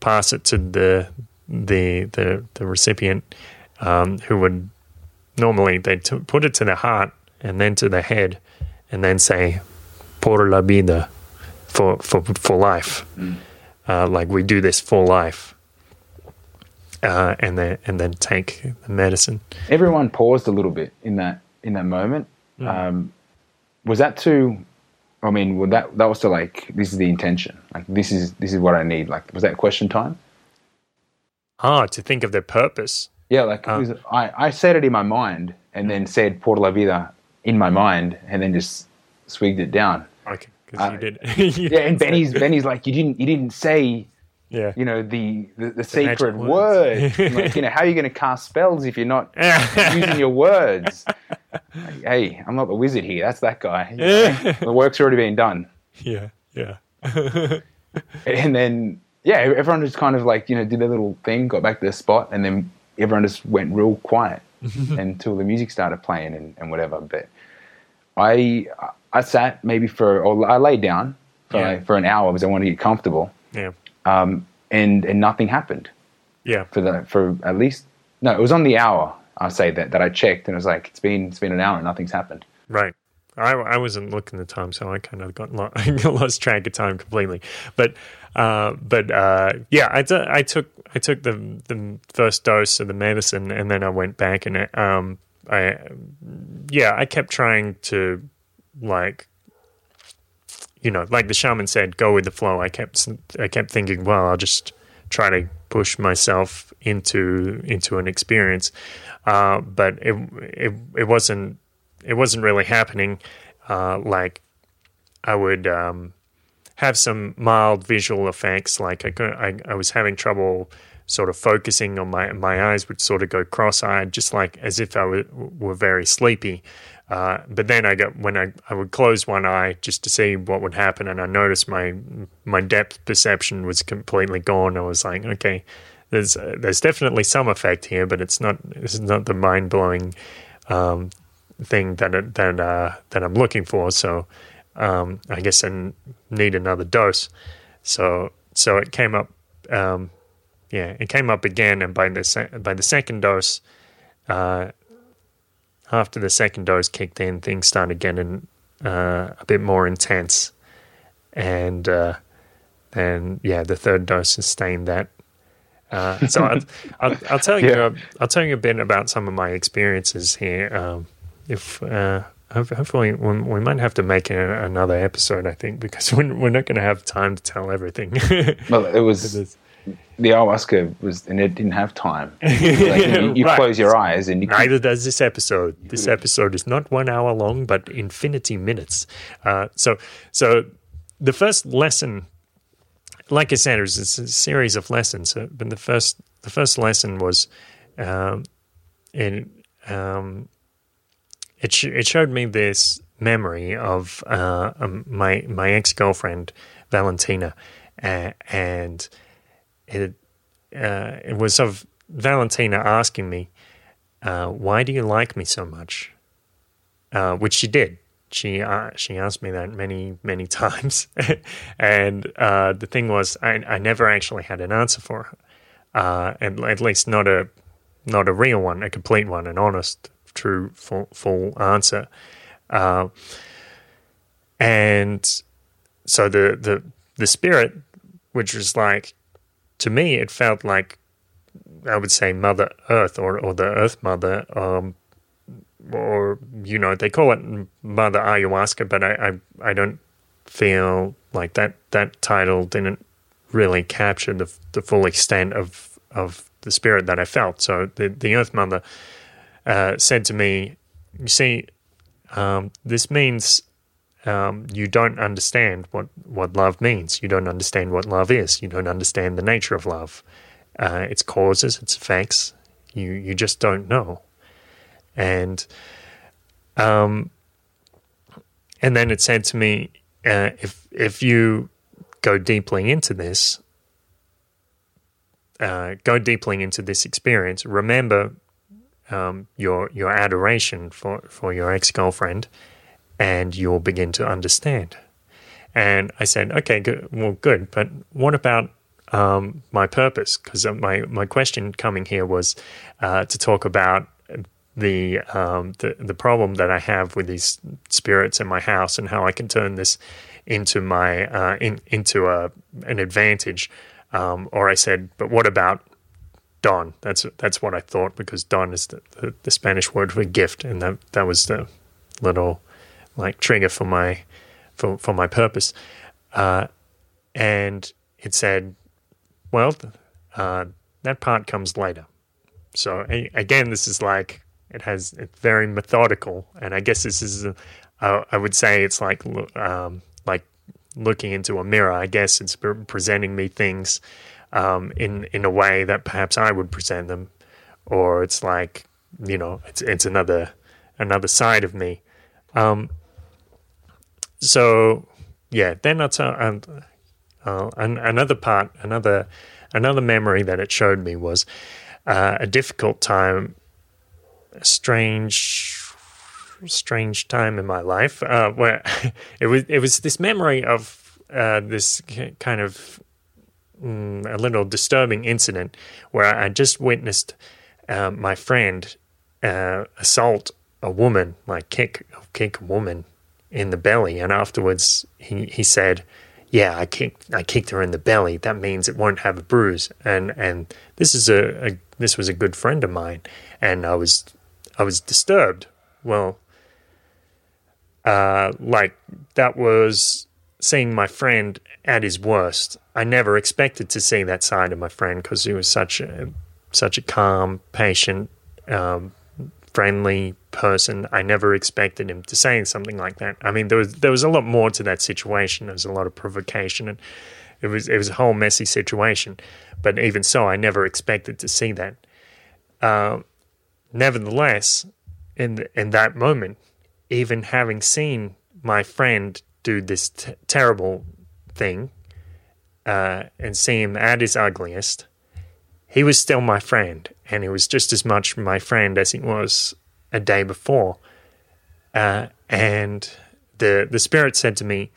pass it to the the the the recipient, um, who would normally they t- put it to the heart and then to the head, and then say "por la vida," for for for life. Uh, like we do this for life, uh, and then and then take the medicine. everyone paused a little bit in that in that moment. Um, was that too? I mean, well, that that was to like this is the intention. Like this is this is what I need. Like was that question time? Ah, to think of their purpose. Yeah, like it was- I I said it in my mind and then said "por la vida" in my mind and then just swigged it down. Okay, because Uh, you did. [LAUGHS] Yeah, and Benny's Benny's like you didn't you didn't say yeah. you know the the, the magic secret word. [LAUGHS] like you know how are you going to cast spells if you're not using your words? Like, [LAUGHS] hey, I'm not the wizard here. That's that guy. You know, [LAUGHS] the work's already been done. yeah, yeah. And then yeah, everyone just kind of like you know did their little thing, got back to their spot, and then everyone just went real quiet until the music started playing and, and whatever. But I I sat maybe for or I laid down for Yeah. like, for an hour because I wanted to get comfortable, Yeah, um, and and nothing happened. yeah. for the for at least no, it was on the hour. I'll say that that I checked and it was like it's been it's been an hour and nothing's happened. Right. I, I wasn't looking at the time, so I kind of got lo- [LAUGHS] lost track of time completely. But uh, but uh, yeah, I, t- I took I took the the first dose of the medicine, and then I went back and it, um I yeah I kept trying to like you know like the shaman said go with the flow. I kept I kept thinking well I'll just try to push myself into into an experience, uh, but it it it wasn't it wasn't really happening. Uh, like I would um, have some mild visual effects, like I, cou- I I was having trouble sort of focusing on my my eyes would sort of go cross-eyed, just like as if I were, were very sleepy. Uh, but then I got when I, I would close one eye just to see what would happen, and I noticed my my depth perception was completely gone. I was like, okay, there's uh, there's definitely some effect here, but it's not it's not the mind blowing um, thing that it- that uh, that I'm looking for. So um, I guess I need another dose. So so it came up, um, yeah, it came up again, and by the se- by the second dose, uh, after the second dose kicked in, things started getting uh, a bit more intense, and uh, then yeah, the third dose sustained that. Uh, so [LAUGHS] I'll, I'll, I'll tell you, Yeah. I'll tell you a bit about some of my experiences here. Um, if uh, hopefully we, might have to make a, another episode, I think, because [LAUGHS] we're, we're not going to have time to tell everything. Well, it [LAUGHS] was. The ayahuasca was and it didn't have time. [LAUGHS] Like, you you Right. close your eyes and you could- Neither does this episode. This episode is not one hour long, but infinity minutes. Uh, so, so the first lesson, like I said, it was a series of lessons. Uh, but the first, the first lesson was, um, it, um, it sh- it showed me this memory of uh, um, my my ex girlfriend Valentina, uh, and it uh, it was of Valentina asking me uh, why do you like me so much? Uh, which she did. She uh, she asked me that many many [LAUGHS] times, and uh, the thing was, I, I never actually had an answer for her, uh, and at least not a not a real one, a complete one, an honest, true, full, full answer. And so the the the spirit, which was like, to me, it felt like I would say Mother Earth or, or the Earth Mother, um, or you know they call it Mother Ayahuasca, but I, I I don't feel like that that title didn't really capture the the full extent of of the spirit that I felt. So the the Earth Mother uh, said to me, "You see, um, this means." Um, you don't understand what, what love means. You don't understand what love is. You don't understand the nature of love uh, its causes, its effects. You you just don't know, and um, and then it said to me, uh, if if you go deeply into this, uh, go deeply into this experience, remember um, your your adoration for for your ex girlfriend, and you'll begin to understand. And I said, okay, good, well, good, but what about um, my purpose because my my question coming here was uh, to talk about the, um, the the problem that I have with these spirits in my house and how I can turn this into my uh, in, into a an advantage. Um, or I said, but what about don? That's that's what I thought because don is the, the, the Spanish word for gift, and that that was the little like trigger for my for for my purpose. Uh, and it said well, uh, that part comes later. So again, this is like it has it's very methodical, and I guess this is, uh, I would say it's like um, like looking into a mirror. I guess it's presenting me things um, in in a way that perhaps I would present them, or it's like you know it's it's another another side of me. Um, so yeah, then tell. Um, uh, another part, another another memory that it showed me was uh, a difficult time, a strange, strange time in my life uh, where [LAUGHS] it was it was this memory of uh, this kind of mm, a little disturbing incident where I just witnessed uh, my friend uh, assault a woman, like kick kick a woman in the belly, and afterwards he he said yeah, I kicked I kicked her in the belly. That means it won't have a bruise. And and this is a, a this was a good friend of mine, and I was I was disturbed. Well, uh, like that was seeing my friend at his worst. I never expected to see that side of my friend because he was such a such a calm, patient, um, friendly person. I never expected him to say something like that. I mean, there was there was a lot more to that situation. There was a lot of provocation, and it was it was a whole messy situation. But even so, I never expected to see that. Uh, nevertheless, in in that moment, even having seen my friend do this t- terrible thing uh, and see him at his ugliest, he was still my friend, and he was just as much my friend as he was a day before. Uh, and the the spirit said to me,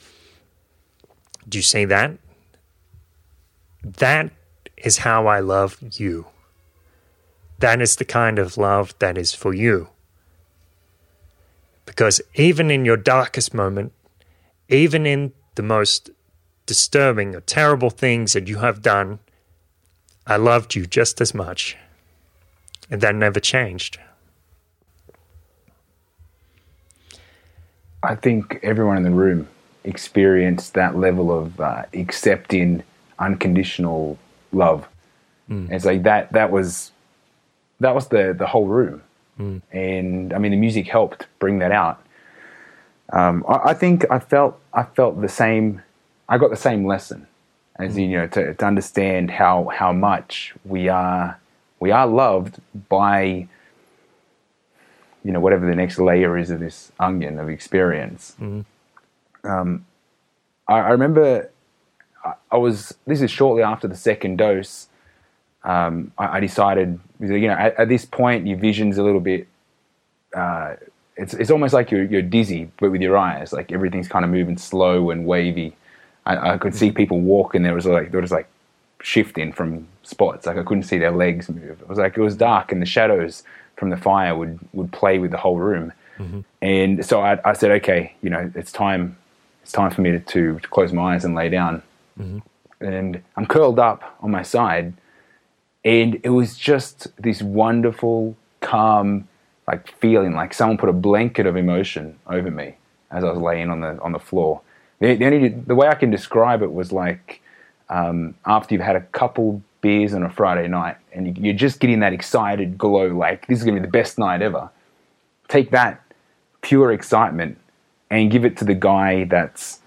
"Do you see that? That is how I love you. That is the kind of love that is for you. Because even in your darkest moment, even in the most disturbing or terrible things that you have done, I loved you just as much. And that never changed. I think everyone in the room experienced that level of uh, accepting unconditional love. Mm. it's like that. That was that was the the whole room, mm. and I mean the music helped bring that out. Um, I, I, think I felt I felt the same. I got the same lesson, as mm. you know, to, to understand how how much we are we are loved by you know whatever the next layer is of this onion of experience. Mm-hmm. Um, I, I, remember I, I, was this is shortly after the second dose. um, I, I decided, you know, at, at this point, your vision's a little bit. Uh, it's it's almost like you're you're dizzy, but with your eyes, like everything's kind of moving slow and wavy. I, I could see people walk, and there was like there was like shifting from spots. Like I couldn't see their legs move. It was like it was dark, and the shadows from the fire would would play with the whole room. Mm-hmm. And so I, I said, okay, you know, it's time. It's time for me to, to, to close my eyes and lay down. Mm-hmm. And I'm curled up on my side, and it was just this wonderful, calm, like feeling, like someone put a blanket of emotion over me as I was laying on the on the floor. The, the only the way I can describe it was like um, after you've had a couple beers on a Friday night, and you, you're just getting that excited glow, like this is gonna be the best night ever. Take that pure excitement and give it to the guy that's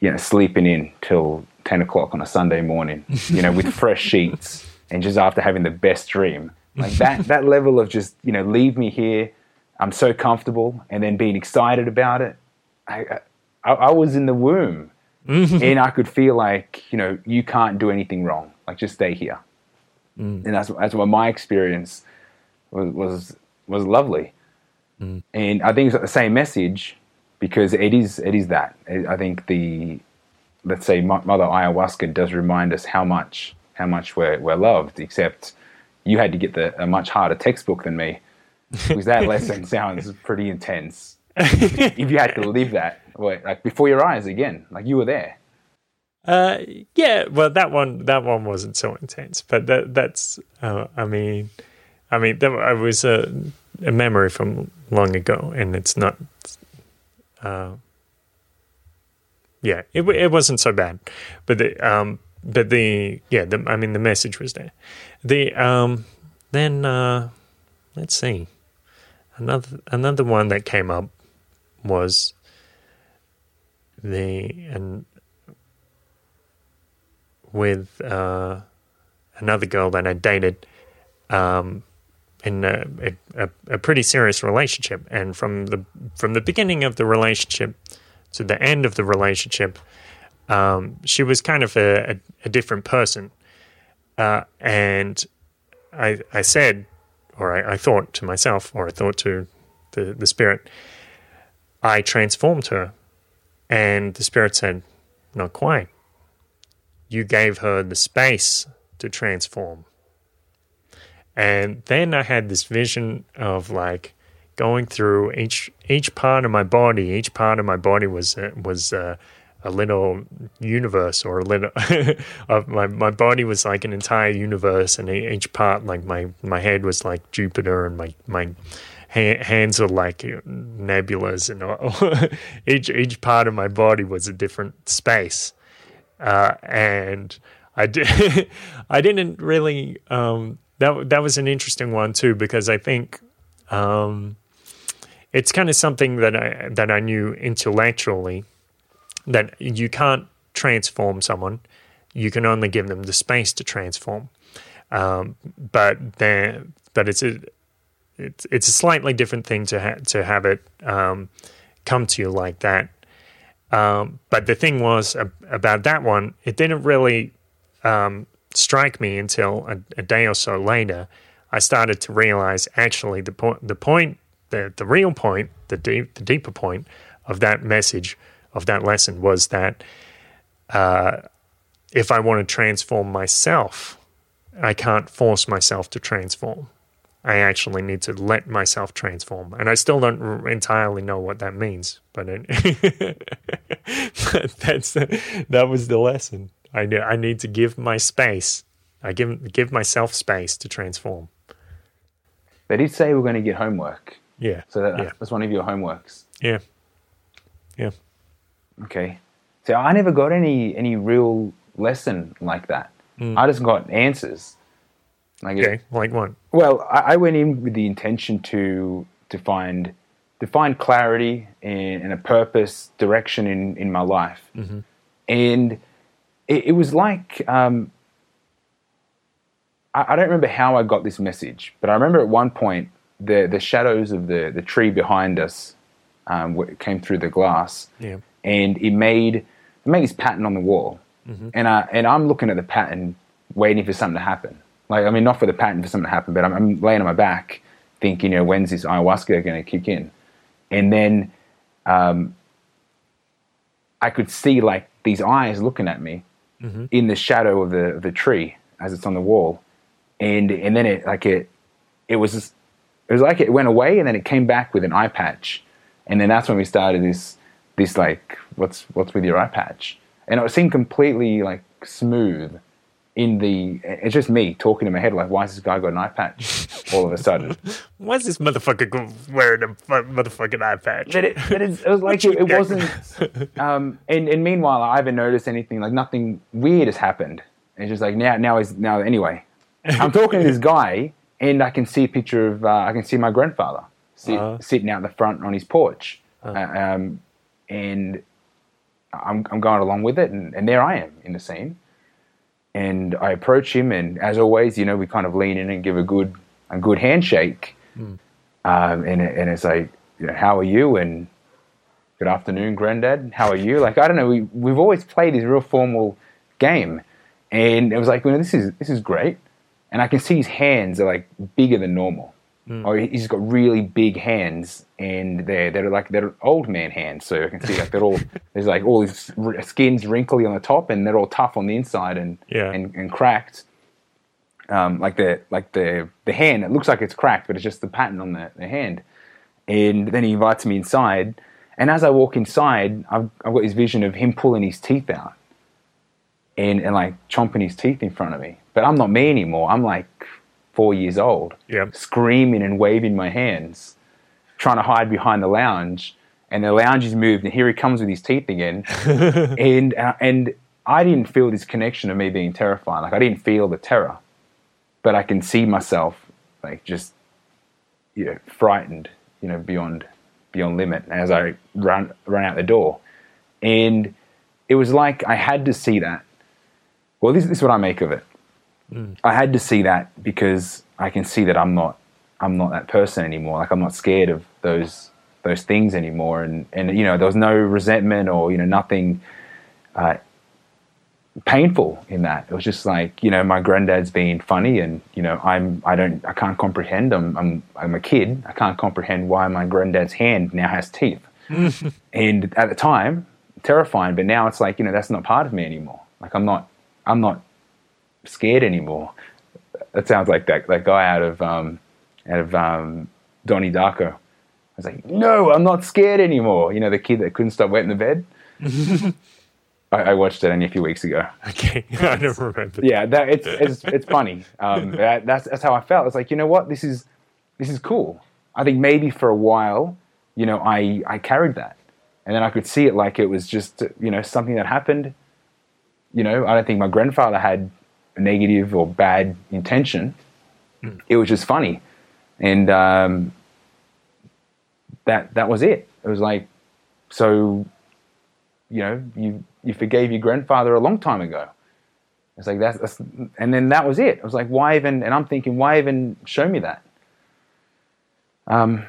you know sleeping in till 10 o'clock on a sunday morning you know with fresh [LAUGHS] sheets and just after having the best dream like that that level of just you know leave me here i'm so comfortable and then being excited about it i i, I was in the womb mm. and i could feel like you know you can't do anything wrong like just stay here mm. and that's that's what my experience was was, was lovely mm. and I think it's the same message because it is it is that. I think the let's say Mother Ayahuasca does remind us how much how much we're we're loved. Except you had to get the a much harder textbook than me because that [LAUGHS] lesson sounds pretty intense. [LAUGHS] if you had to live that well, like before your eyes again, like you were there. Uh, yeah, well, that one that one wasn't so intense, but that that's uh, I mean, I mean, that I was a, a memory from long ago, and it's not. Uh, yeah, it it wasn't so bad, but the um, but the yeah, the I mean, the message was there. The um, then uh, let's see, another another one that came up was the and with uh, another girl that I dated um, in a, a, a pretty serious relationship, and from the from the beginning of the relationship to the end of the relationship, um, she was kind of a, a, a different person, uh, and I I said, or I, I thought to myself, or I thought to the the spirit, I transformed her, and the spirit said, not quite you gave her the space to transform. And then I had this vision of like going through each each part of my body. Each part of my body was uh, was uh, a little universe or a little [LAUGHS] my my body was like an entire universe, and each part like my my head was like Jupiter, and my my hands are like nebulas, and [LAUGHS] each each part of my body was a different space uh, and I did. [LAUGHS] I didn't really. Um, that that was an interesting one too because I think um, it's kind of something that I that I knew intellectually that you can't transform someone. You can only give them the space to transform. Um, but then, but it's a it's it's a slightly different thing to ha- to have it um, come to you like that. Um, but the thing was ab- about that one, it didn't really um, strike me until a, a day or so later. I started to realize actually the point, the point, the the real point, the deep, the deeper point of that message of that lesson was that uh, if I want to transform myself, I can't force myself to transform. I actually need to let myself transform, and I still don't r- entirely know what that means. But, it, [LAUGHS] but that's that was the lesson. I I need to give my space. I give give myself space to transform. They did say we're going to get homework, Yeah, so that, yeah, that's one of your homeworks. yeah, yeah. Okay. So I never got any any real lesson like that. Mm. I just got answers. Like it- Okay, like what? Well, I, I went in with the intention to to find to find clarity and, and a purpose, direction in in my life, and it, it was like um, I, I don't remember how I got this message, but I remember at one point the the shadows of the the tree behind us um, came through the glass, Yeah, and it made it made this pattern on the wall, and I and I'm looking at the pattern, waiting for something to happen, Like, I mean, not for the pattern for something to happen, but I'm, I'm laying on my back, thinking, you know, when's this ayahuasca going to kick in? And then um, I could see like these eyes looking at me in the shadow of the of the tree as it's on the wall, and and then it like it it was just, it was like it went away and then it came back with an eye patch, and then that's when we started this this like what's what's with your eye patch, and it seemed completely like smooth. In the, it's just me talking in my head like, why has this guy got an eye patch all of a sudden? [LAUGHS] Why is this motherfucker wearing a motherfucking eye patch? but it, but it's, it was [LAUGHS] like it, it wasn't. Um, and, and meanwhile, I haven't noticed anything. Like nothing weird has happened. It's just like now, now is now. Anyway, I'm talking to this guy, and I can see a picture of. Uh, I can see my grandfather sit, Uh-huh. sitting out the front on his porch, uh, um, and I'm I'm going along with it, and, and there I am in the scene. And I approach him, and as always, you know, we kind of lean in and give a good a good handshake. Um, and and it's like, you know, how are you? And good afternoon, granddad. How are you? Like, I don't know. We we've always played this real formal game, and it was like, well, this is this is great. And I can see his hands are like bigger than normal, or he's got really big hands, and they're they're like they're old man hands. So I can see like they're all [LAUGHS] there's like all his skin's wrinkly on the top, and they're all tough on the inside and Yeah. and, and cracked um, like the like the the hand. It looks like it's cracked, but it's just the pattern on the, the hand. And then he invites me inside, and as I walk inside, I've, I've got this vision of him pulling his teeth out, and and like chomping his teeth in front of me. But I'm not me anymore. I'm like four years old, Yep. screaming and waving my hands, trying to hide behind the lounge. And the lounge is moved, and here he comes with his teeth again. [LAUGHS] and uh, and I didn't feel this connection of me being terrified. Like I didn't feel the terror, but I can see myself like just you know frightened, you know beyond beyond limit as I run run out the door, and it was like I had to see that. Well, this, this is what I make of it. I had to see that because I can see that I'm not I'm not that person anymore. Like I'm not scared of those those things anymore, and and you know there was no resentment or you know nothing uh, painful in that. It was just like you know my granddad's being funny, and you know I'm I don't I can't comprehend. I'm I'm I'm a kid. I can't comprehend why my granddad's hand now has teeth. [LAUGHS] and at the time, terrifying. But now it's like you know that's not part of me anymore. Like I'm not I'm not scared anymore. That sounds like that that guy out of um, out of um, Donnie Darko. I was like, no, I'm not scared anymore. You know, the kid that couldn't stop wetting the bed. [LAUGHS] I, I watched it only a few weeks ago. Okay, [LAUGHS] I don't remember. Yeah, that it's it's, it's funny. Um, that, that's that's how I felt. It's like you know what, this is this is cool. I think maybe for a while, you know, I I carried that, and then I could see it like it was just you know something that happened. You know, I don't think my grandfather had negative or bad intention. It was just funny, and um, that that was it. It was like, so, you know, you you forgave your grandfather a long time ago. It's like that's, that's and then that was it. I was like, why even? And I'm thinking, why even show me that? Um,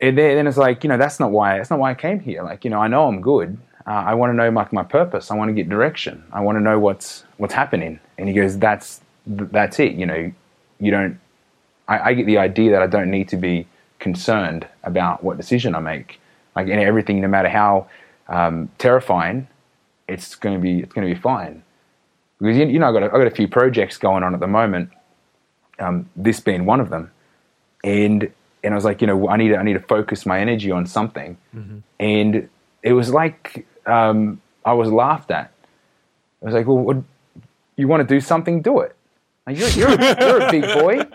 and then, then it's like, you know, that's not why. That's not why I came here. Like, you know, I know I'm good. Uh, I want to know my, my purpose. I want to get direction. I want to know what's what's happening. And he goes, that's that's it. You know, you don't. I, I get the idea that I don't need to be concerned about what decision I make. Like in everything, no matter how um, terrifying, it's going to be it's going to be fine. Because you, you know, I've got a, I've got a few projects going on at the moment. Um, this being one of them, and and I was like, you know, I need to, I need to focus my energy on something, and it was like um, I was laughed at. I was like, well, what, you want to do something, do it. Like, you're, you're, you're a big boy.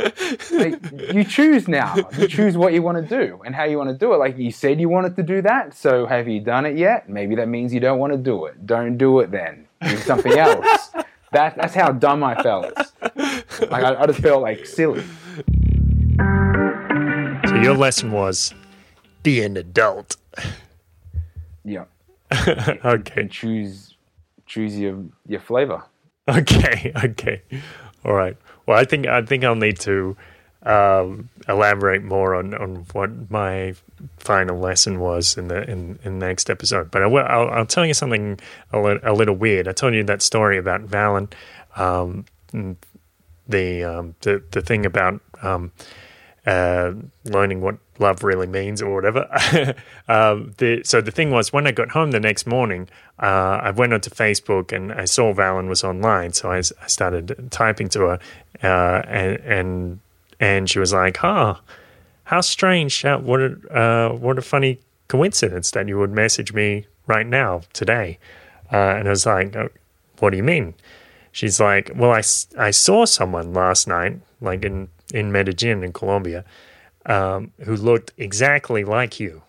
Like, you choose now. You choose what you want to do and how you want to do it. Like you said, you wanted to do that. So have you done it yet? Maybe that means you don't want to do it. Don't do it then. Do something else. [LAUGHS] That, that's how dumb I felt. Like I, I just felt like silly. So your lesson was be an adult. Yeah. [LAUGHS] okay. Choose choose your your flavor. Okay. [LAUGHS] Okay. All right. Well, I think I think I'll need to um, elaborate more on, on what my final lesson was in the in, in the next episode. But I will, I'll, I'll tell you something a, li- a little weird. I told you that story about Valen. Um, the um, the the thing about um, uh, learning what love really means or whatever. [LAUGHS] um, the, so the thing was, when I got home the next morning, uh, I went onto Facebook and I saw Valen was online. So I, I started typing to her, uh, and and and she was like, "Huh, how strange! How, what a uh, what a funny coincidence that you would message me right now today." Uh, and I was like, "Oh, "What do you mean?" She's like, "Well, I, I saw someone last night, like in in Medellin in Colombia." Um, who looked exactly like you.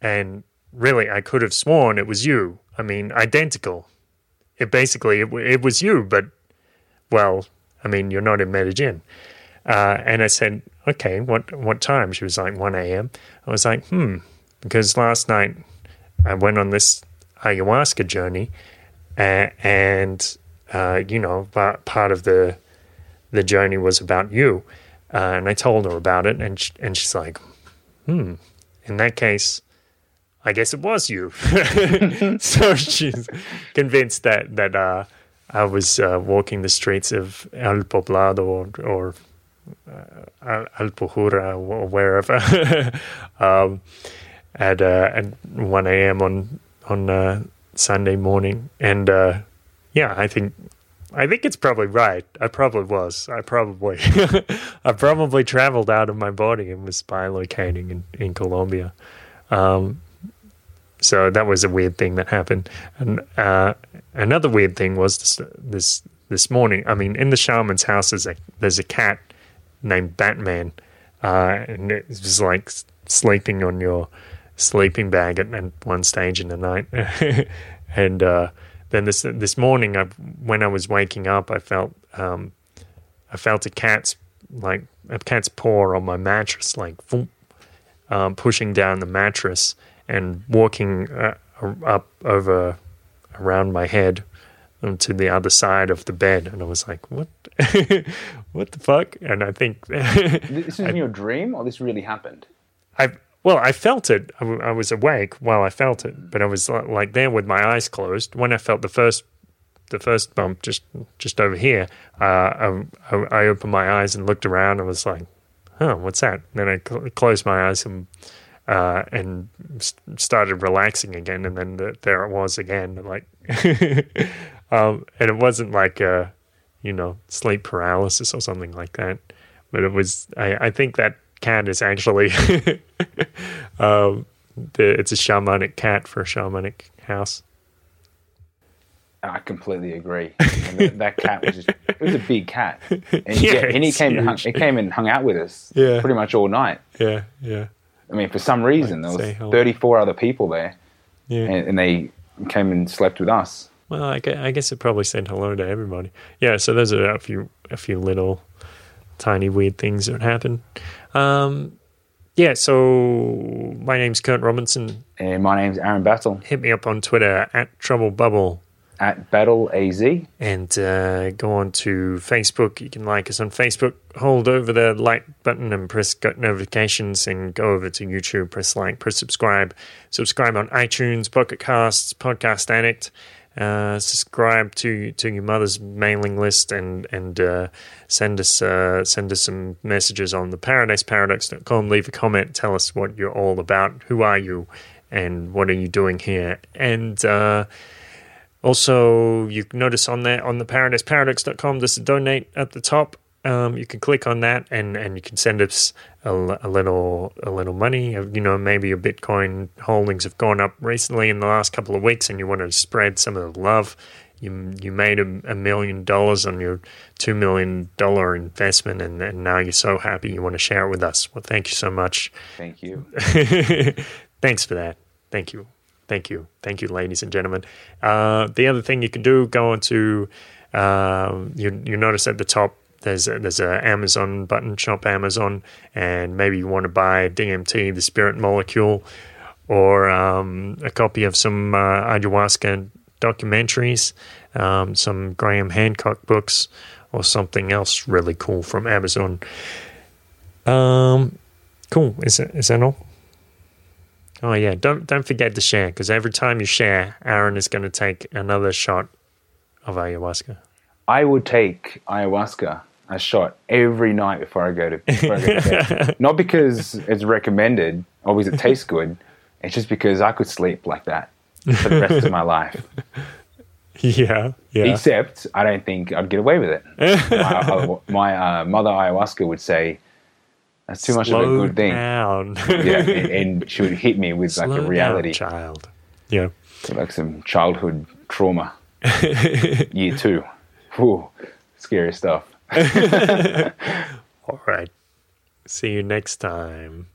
And really, I could have sworn it was you. I mean, identical. It basically, it, it was you, but, well, I mean, you're not in Medellin. Uh, and I said, okay, what, what time? She was like, 1 a.m. I was like, hmm, because last night I went on this ayahuasca journey and, and uh, you know, part of the, the journey was about you. Uh, and I told her about it, and she, and she's like, "Hmm, in that case, I guess it was you." [LAUGHS] so she's convinced that that uh, I was uh, walking the streets of El Poblado or, or uh, Alpujarra or wherever [LAUGHS] um, at uh, at one a.m. on on uh, Sunday morning, and yeah, I think I think it's probably right. I probably was. I probably, [LAUGHS] I probably traveled out of my body and was bilocating in in Colombia. Um, so that was a weird thing that happened. And uh, another weird thing was this, this this morning. I mean, in the shaman's house, there's a there's a cat named Batman, uh, and it was like sleeping on your sleeping bag at, at one stage in the night, [LAUGHS] and. Uh, then this this morning, I, when I was waking up, I felt um, I felt a cat's like a cat's paw on my mattress, like um, pushing down the mattress and walking uh, up over around my head to the other side of the bed, and I was like, "What? [LAUGHS] what the fuck?" And I think this is [LAUGHS] in your dream, or this really happened. I well, I felt it. I, w- I was awake while I felt it, but I was like there with my eyes closed. When I felt the first, the first bump just just over here, uh, I, I, opened my eyes and looked around and was like, "Huh, what's that?" And then I cl- closed my eyes and uh, and started relaxing again, and then the, there it was again. Like, [LAUGHS] um, and it wasn't like a, you know, sleep paralysis or something like that, but it was. I, I think that cat is actually [LAUGHS] um, the, it's a shamanic cat for a shamanic house. I completely agree. [LAUGHS] that, that, cat was just, it was a big cat. And, yeah, yeah and he came hung, he came and hung out with us yeah. pretty much all night. Yeah, yeah. I mean, for some reason, there was 34 other people there. Yeah. And, and, they came and slept with us. Well, I guess, I guess it probably said hello to everybody. Yeah, so those are a few a few little tiny weird things that happen. Um, yeah, so my name's Kurt Robinson. And my name's Aaron Battle. Hit me up on Twitter at Trouble Bubble. At Battle AZ. And uh, go on to Facebook. You can like us on Facebook. Hold over the like button and press notifications and go over to YouTube. Press like, press subscribe. Subscribe on iTunes, Pocket Casts, Podcast Addict uh, subscribe to to your mother's mailing list and and uh, send us uh, send us some messages on the paradiseparadox.com. Leave a comment. Tell us what you're all about. Who are you, and what are you doing here? And uh, also, you notice on there on the paradiseparadox.com, there's a donate at the top um, you can click on that and, and you can send us a, a, little a little money. You know, maybe your Bitcoin holdings have gone up recently in the last couple of weeks, and you want to spread some of the love. You you made a, a million dollars on your two million dollar investment, and, and now you're so happy you want to share it with us. Well, thank you so much. Thank you. [LAUGHS] Thanks for that. Thank you. Thank you. Thank you, ladies and gentlemen. Uh, the other thing you can do, go into um, you, you notice at the top there's a, there's a Amazon button, shop Amazon, and maybe you want to buy DMT, the spirit molecule, or um, a copy of some uh, ayahuasca documentaries, um, some Graham Hancock books, or something else really cool from Amazon. Um, cool. Is that, is that all? Oh yeah, don't don't forget to share because every time you share, Aaron is going to take another shot of ayahuasca. I would take ayahuasca a shot every night before I go to, before I go to bed. [LAUGHS] Not because it's recommended or because it tastes good. It's just because I could sleep like that for the rest of my life. [LAUGHS] Yeah, yeah. Except I don't think I'd get away with it. my [LAUGHS] my uh, mother ayahuasca would say that's too much of a good thing. Down. Yeah, and, and she would hit me with like Slow a down, reality, child. Yeah. So like some childhood trauma. Year two, Whew, scary stuff. [LAUGHS] All right. See you next time.